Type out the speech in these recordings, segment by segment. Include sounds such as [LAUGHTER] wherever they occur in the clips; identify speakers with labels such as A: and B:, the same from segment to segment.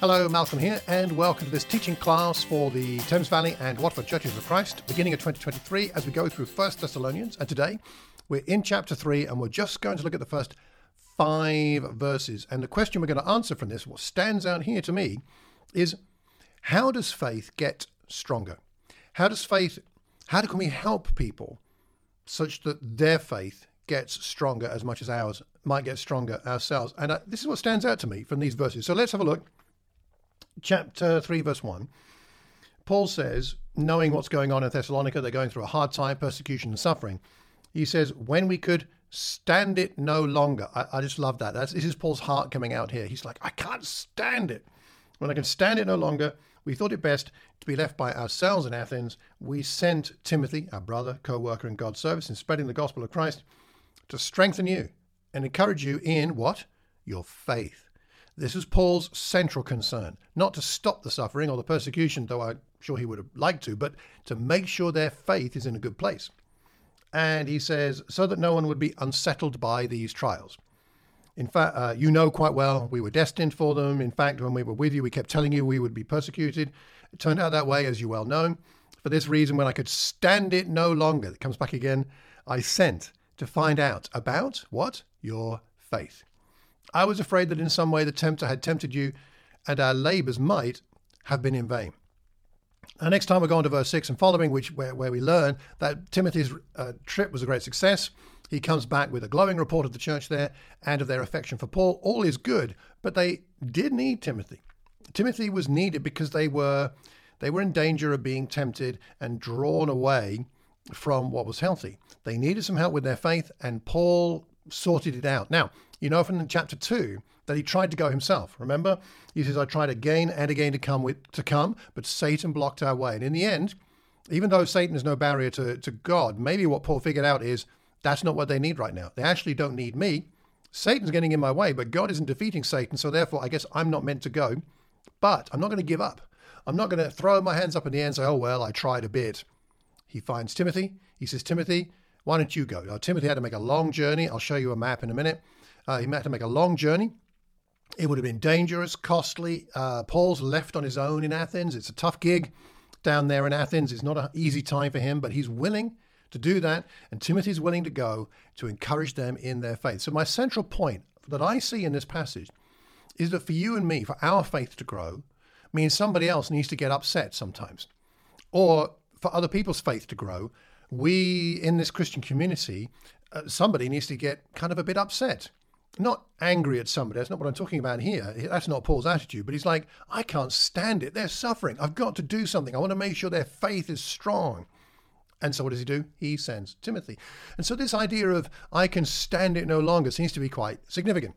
A: Hello, Malcolm here, and welcome to this teaching class for the Thames Valley and Watford Churches of Christ, beginning of 2023, as we go through First Thessalonians. And today we're in chapter 3, and we're just going to look at the first five verses. And the question we're going to answer from this, what stands out here to me, is how does faith get stronger? How does faith, how can we help people such that their faith gets stronger as much as ours might get stronger ourselves? And uh, this is what stands out to me from these verses. So let's have a look chapter 3, verse 1, Paul says, knowing what's going on in Thessalonica, they're going through a hard time, persecution, and suffering. He says, when we could stand it no longer. I, I just love that. That's, this is Paul's heart coming out here. He's like, I can't stand it. When I can stand it no longer, we thought it best to be left by ourselves in Athens. We sent Timothy, our brother, co worker in God's service, in spreading the gospel of Christ, to strengthen you and encourage you in what? Your faith. This was Paul's central concern, not to stop the suffering or the persecution, though I'm sure he would have liked to, but to make sure their faith is in a good place. And he says, so that no one would be unsettled by these trials. In fact, uh, you know quite well we were destined for them. In fact, when we were with you, we kept telling you we would be persecuted. It turned out that way, as you well know. For this reason, when I could stand it no longer, it comes back again, I sent to find out about what? Your faith. I was afraid that in some way the tempter had tempted you, and our labours might have been in vain. And next time we go on to verse 6 and following, which where, where we learn that Timothy's uh, trip was a great success. He comes back with a glowing report of the church there and of their affection for Paul. All is good, but they did need Timothy. Timothy was needed because they were they were in danger of being tempted and drawn away from what was healthy. They needed some help with their faith, and Paul sorted it out. Now, you know from chapter 2 that he tried to go himself. Remember? He says, I tried again and again to come with to come, but Satan blocked our way. And in the end, even though Satan is no barrier to, to God, maybe what Paul figured out is that's not what they need right now. They actually don't need me. Satan's getting in my way, but God isn't defeating Satan, so therefore I guess I'm not meant to go. But I'm not going to give up. I'm not going to throw my hands up in the air and say, oh, well, I tried a bit. He finds Timothy. He says, Timothy, why don't you go? Now, Timothy had to make a long journey. I'll show you a map in a minute. Uh, he had to make a long journey. It would have been dangerous, costly. Uh, Paul's left on his own in Athens. It's a tough gig down there in Athens. It's not an easy time for him, but he's willing to do that. And Timothy's willing to go to encourage them in their faith. So, my central point that I see in this passage is that for you and me, for our faith to grow, means somebody else needs to get upset sometimes. Or for other people's faith to grow, we in this Christian community, uh, somebody needs to get kind of a bit upset not angry at somebody. That's not what I'm talking about here. That's not Paul's attitude. But he's like, I can't stand it. They're suffering. I've got to do something. I want to make sure their faith is strong. And so what does he do? He sends Timothy. And so this idea of I can stand it no longer seems to be quite significant.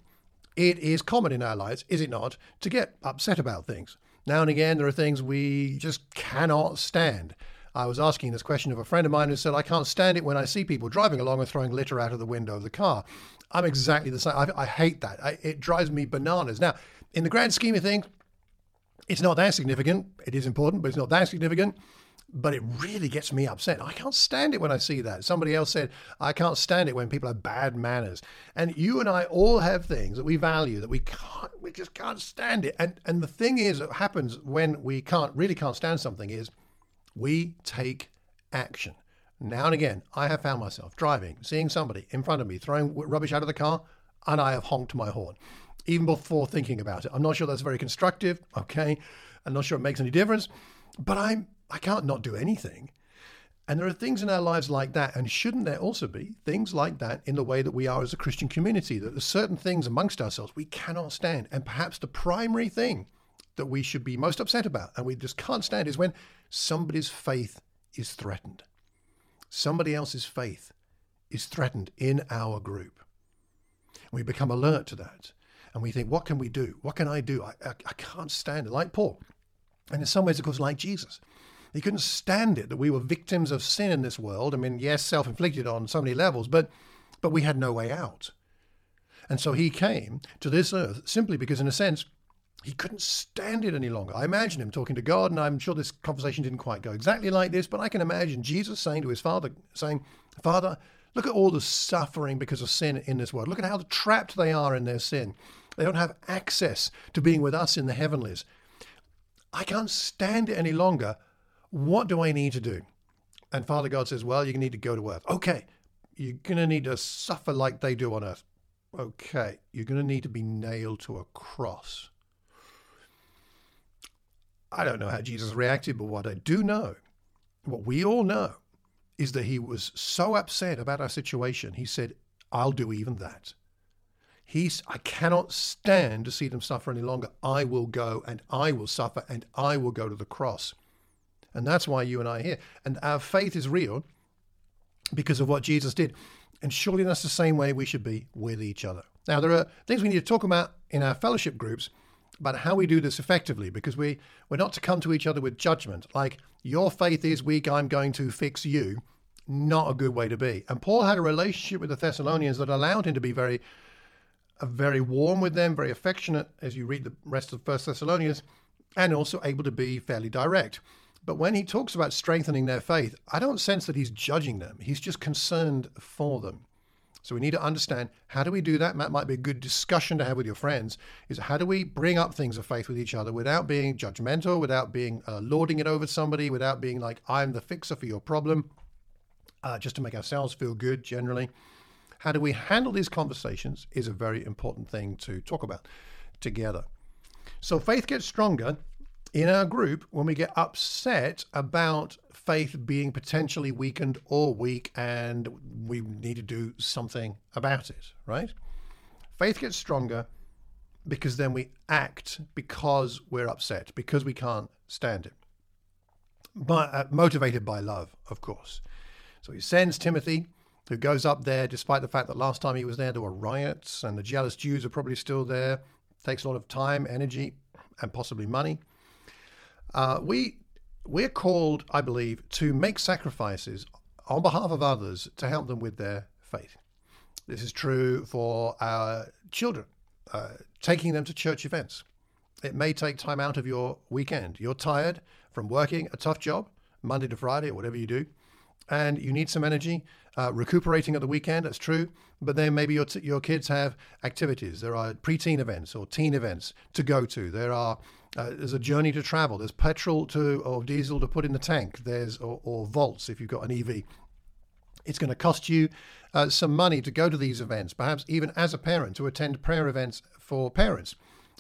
A: It is common in our lives, is it not, to get upset about things. Now and again, there are things we just cannot stand. I was asking this question of a friend of mine who said, I can't stand it when I see people driving along and throwing litter out of the window of the car. I'm exactly the same. I, I hate that. I, it drives me bananas. Now, in the grand scheme of things, it's not that significant. It is important, but it's not that significant. But it really gets me upset. I can't stand it when I see that. Somebody else said, I can't stand it when people have bad manners. And you and I all have things that we value that we can't, we just can't stand it. And and the thing is, that happens when we can't really can't stand something is we take action. Now and again, I have found myself driving, seeing somebody in front of me throwing rubbish out of the car, and I have honked my horn, even before thinking about it. I'm not sure that's very constructive. Okay, I'm not sure it makes any difference, but I'm I can't not do anything. And there are things in our lives like that, and shouldn't there also be things like that in the way that we are as a Christian community? That there's certain things amongst ourselves we cannot stand, and perhaps the primary thing that we should be most upset about, and we just can't stand, is when somebody's faith is threatened somebody else's faith is threatened in our group. We become alert to that and we think, what can we do? What can I do? I, I, I can't stand it. Like Paul. And in some ways, of course, like Jesus. He couldn't stand it that we were victims of sin in this world. I mean, yes, self inflicted on so many levels, but, but we had no way out. And so he came to this earth simply because, in a sense, he couldn't stand it any longer. I imagine him talking to God, and I'm sure this conversation didn't quite go exactly like this, but I can imagine Jesus saying to his father, saying, Father, look at all the suffering because of sin in this world. Look at how trapped they are in their sin. They don't have access to being with us in the heavenlies. I can't stand it any longer. What do I need to do? And Father God says, Well, you need to go to earth. Okay, you're going to need to suffer like they do on earth. Okay, you're going to need to be nailed to a cross. I don't know how Jesus reacted, but what I do know, what we all know, is that he was so upset about our situation, he said, I'll do even that. He's, I cannot stand to see them suffer any longer. I will go and I will suffer and I will go to the cross. And that's why you and I are here. And our faith is real because of what Jesus did. And surely that's the same way we should be with each other. Now, there are things we need to talk about in our fellowship groups about how we do this effectively because we, we're not to come to each other with judgment. Like, your faith is weak, I'm going to fix you. Not a good way to be. And Paul had a relationship with the Thessalonians that allowed him to be very uh, very warm with them, very affectionate as you read the rest of First Thessalonians, and also able to be fairly direct. But when he talks about strengthening their faith, I don't sense that he's judging them. He's just concerned for them. So we need to understand how do we do that? That might be a good discussion to have with your friends. Is how do we bring up things of faith with each other without being judgmental, without being uh, lording it over somebody, without being like I'm the fixer for your problem, uh, just to make ourselves feel good generally. How do we handle these conversations is a very important thing to talk about together. So faith gets stronger in our group when we get upset about faith being potentially weakened or weak and we need to do something about it, right? Faith gets stronger because then we act because we're upset, because we can't stand it. But uh, motivated by love, of course. So he sends Timothy who goes up there despite the fact that last time he was there there were riots and the jealous Jews are probably still there. Takes a lot of time, energy, and possibly money. Uh, we we're called, I believe, to make sacrifices on behalf of others to help them with their faith. This is true for our children, uh, taking them to church events. It may take time out of your weekend. You're tired from working a tough job, Monday to Friday, or whatever you do and you need some energy. Uh, recuperating at the weekend, that's true. But then maybe your, t- your kids have activities. There are preteen events or teen events to go to. There are uh, there's a journey to travel. There's petrol to or diesel to put in the tank. There's or, or volts if you've got an EV. It's going to cost you uh, some money to go to these events. Perhaps even as a parent to attend prayer events for parents,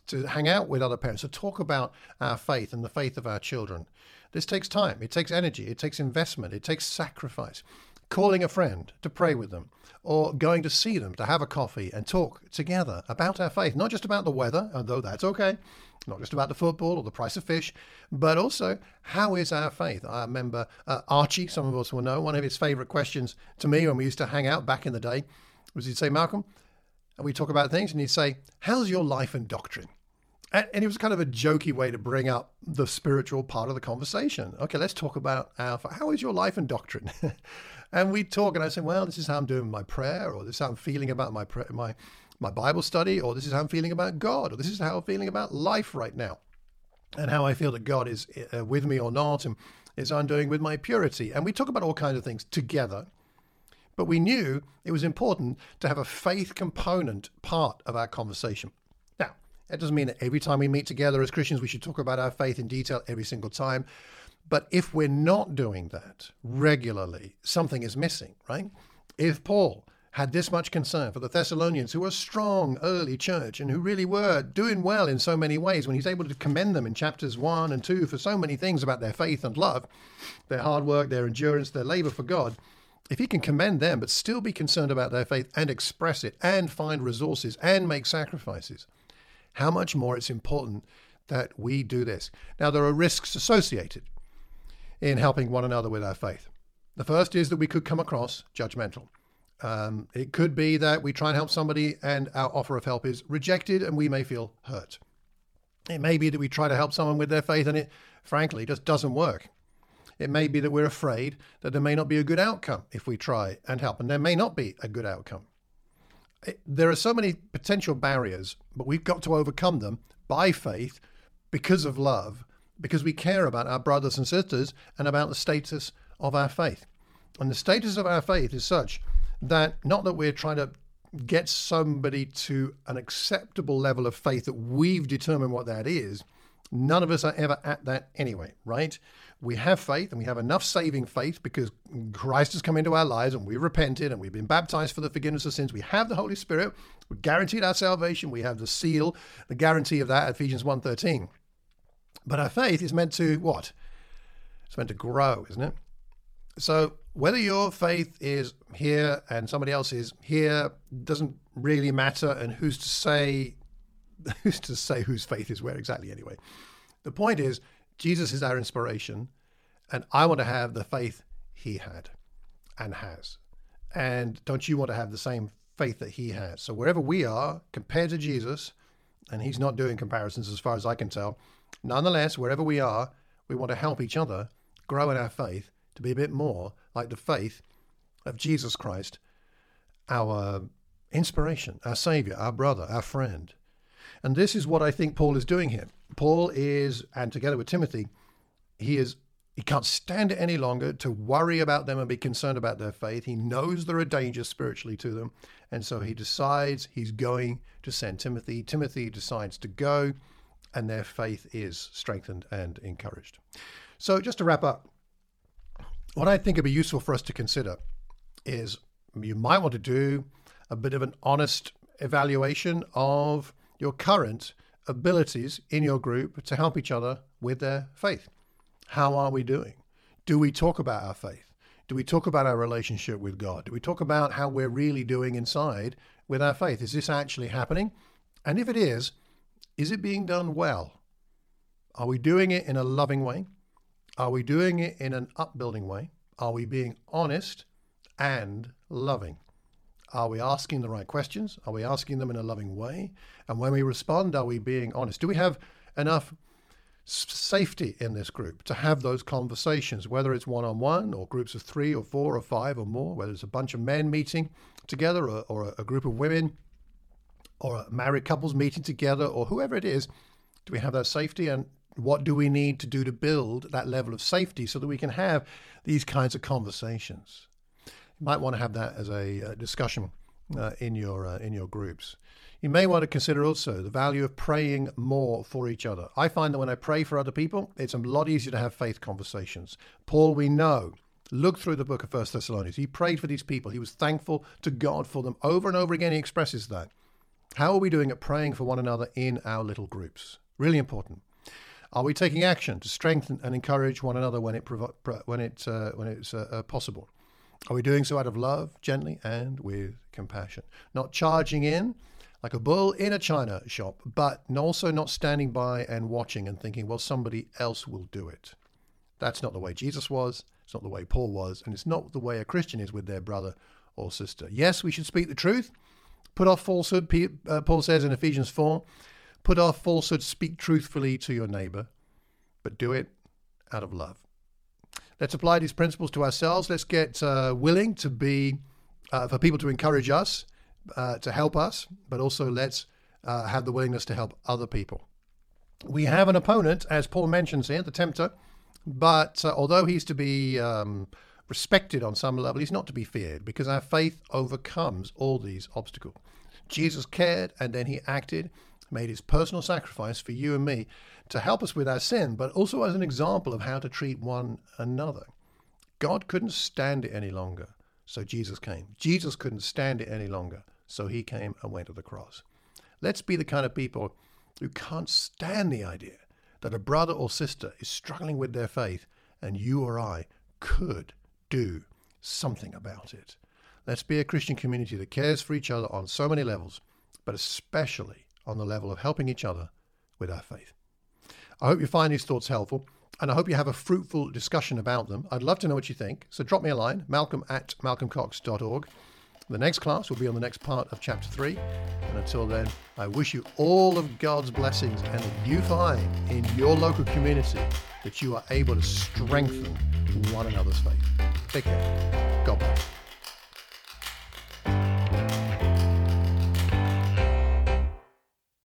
A: to hang out with other parents, to talk about our faith and the faith of our children. This takes time, it takes energy, it takes investment, it takes sacrifice. Calling a friend to pray with them, or going to see them to have a coffee and talk together about our faith, not just about the weather, although that's okay, not just about the football or the price of fish, but also how is our faith? I remember uh, Archie, some of us will know, one of his favorite questions to me when we used to hang out back in the day was he'd say, Malcolm, and we talk about things, and he'd say, How's your life and doctrine? And, and it was kind of a jokey way to bring up the spiritual part of the conversation. Okay, let's talk about our, How is your life and doctrine? [LAUGHS] and we'd talk, and I'd say, well, this is how I'm doing my prayer, or this is how I'm feeling about my my my Bible study, or this is how I'm feeling about God, or this is how I'm feeling about life right now, and how I feel that God is uh, with me or not, and is I'm doing with my purity. And we talk about all kinds of things together. But we knew it was important to have a faith component part of our conversation. Now, that doesn't mean that every time we meet together as Christians, we should talk about our faith in detail every single time. But if we're not doing that regularly, something is missing, right? If Paul had this much concern for the Thessalonians, who were a strong early church and who really were doing well in so many ways, when he's able to commend them in chapters one and two for so many things about their faith and love, their hard work, their endurance, their labor for God, if he can commend them but still be concerned about their faith and express it and find resources and make sacrifices, how much more it's important that we do this. Now, there are risks associated in helping one another with our faith. The first is that we could come across judgmental. Um, it could be that we try and help somebody and our offer of help is rejected and we may feel hurt. It may be that we try to help someone with their faith and it, frankly, just doesn't work. It may be that we're afraid that there may not be a good outcome if we try and help, and there may not be a good outcome there are so many potential barriers, but we've got to overcome them by faith because of love, because we care about our brothers and sisters and about the status of our faith. And the status of our faith is such that not that we're trying to get somebody to an acceptable level of faith that we've determined what that is, none of us are ever at that anyway, right? We have faith and we have enough saving faith because Christ has come into our lives and we've repented and we've been baptized for the forgiveness of sins. We have the Holy Spirit. We're guaranteed our salvation. We have the seal, the guarantee of that, Ephesians 1.13. But our faith is meant to what? It's meant to grow, isn't it? So whether your faith is here and somebody else is here doesn't really matter, and who's to say [LAUGHS] who's to say whose faith is where exactly anyway. The point is Jesus is our inspiration, and I want to have the faith he had and has. And don't you want to have the same faith that he has? So wherever we are compared to Jesus, and he's not doing comparisons as far as I can tell, nonetheless, wherever we are, we want to help each other grow in our faith to be a bit more like the faith of Jesus Christ, our inspiration, our Savior, our brother, our friend. And this is what I think Paul is doing here. Paul is, and together with Timothy, he is he can't stand it any longer to worry about them and be concerned about their faith. He knows there are dangers spiritually to them. And so he decides he's going to send Timothy. Timothy decides to go, and their faith is strengthened and encouraged. So, just to wrap up, what I think would be useful for us to consider is you might want to do a bit of an honest evaluation of your current abilities in your group to help each other with their faith. How are we doing? Do we talk about our faith? Do we talk about our relationship with God? Do we talk about how we're really doing inside with our faith? Is this actually happening? And if it is, is it being done well? Are we doing it in a loving way? Are we doing it in an upbuilding way? Are we being honest and loving? Are we asking the right questions? Are we asking them in a loving way? And when we respond, are we being honest? Do we have enough safety in this group to have those conversations, whether it's one on one or groups of three or four or five or more, whether it's a bunch of men meeting together or, or a group of women or married couples meeting together or whoever it is? Do we have that safety? And what do we need to do to build that level of safety so that we can have these kinds of conversations? You might want to have that as a, discussion uh, in your uh, in your groups. You may want to consider also the value of praying more for each other. I find that when I pray for other people, it's a lot easier to have faith conversations. Paul, we know, look through the book of First Thessalonians. He prayed for these people. He was thankful to God for them. Over and over again, he expresses that. How are we doing at praying for one another in our little groups? Really important. Are we taking action to strengthen and encourage one another when it when it uh, when it's uh, uh, possible? Are we doing so out of love, gently, and with compassion? Not charging in like a bull in a china shop, but also not standing by and watching and thinking, well, somebody else will do it. That's not the way Jesus was. It's not the way Paul was, and it's not the way a Christian is with their brother or sister. Yes, we should speak the truth. Put off falsehood. Uh, Paul says in Ephesians 4 Put off falsehood, speak truthfully to your neighbor, but do it out of love. Let's apply these principles to ourselves. Let's get uh, willing to be, uh, for people to encourage us, uh, to help us, but also let's uh, have the willingness to help other people. We have an opponent, as Paul mentions here, the tempter, but uh, although he's to be um, respected on some level, he's not to be feared because our faith overcomes all these obstacles. Jesus cared and then he acted made his personal sacrifice for you and me to help us with our sin, but also as an example of how to treat one another. God couldn't stand it any longer, so Jesus came. Jesus couldn't stand it any longer, so he came and went to the cross. Let's be the kind of people who can't stand the idea that a brother or sister is struggling with their faith and you or I could do something about it. Let's be a Christian community that cares for each other on so many levels, but especially on the level of helping each other with our faith. I hope you find these thoughts helpful, and I hope you have a fruitful discussion about them. I'd love to know what you think, so drop me a line, malcolm at malcolmcox.org. The next class will be on the next part of chapter 3. And until then, I wish you all of God's blessings and that you find in your local community that you are able to strengthen one another's faith. Take care. God bless.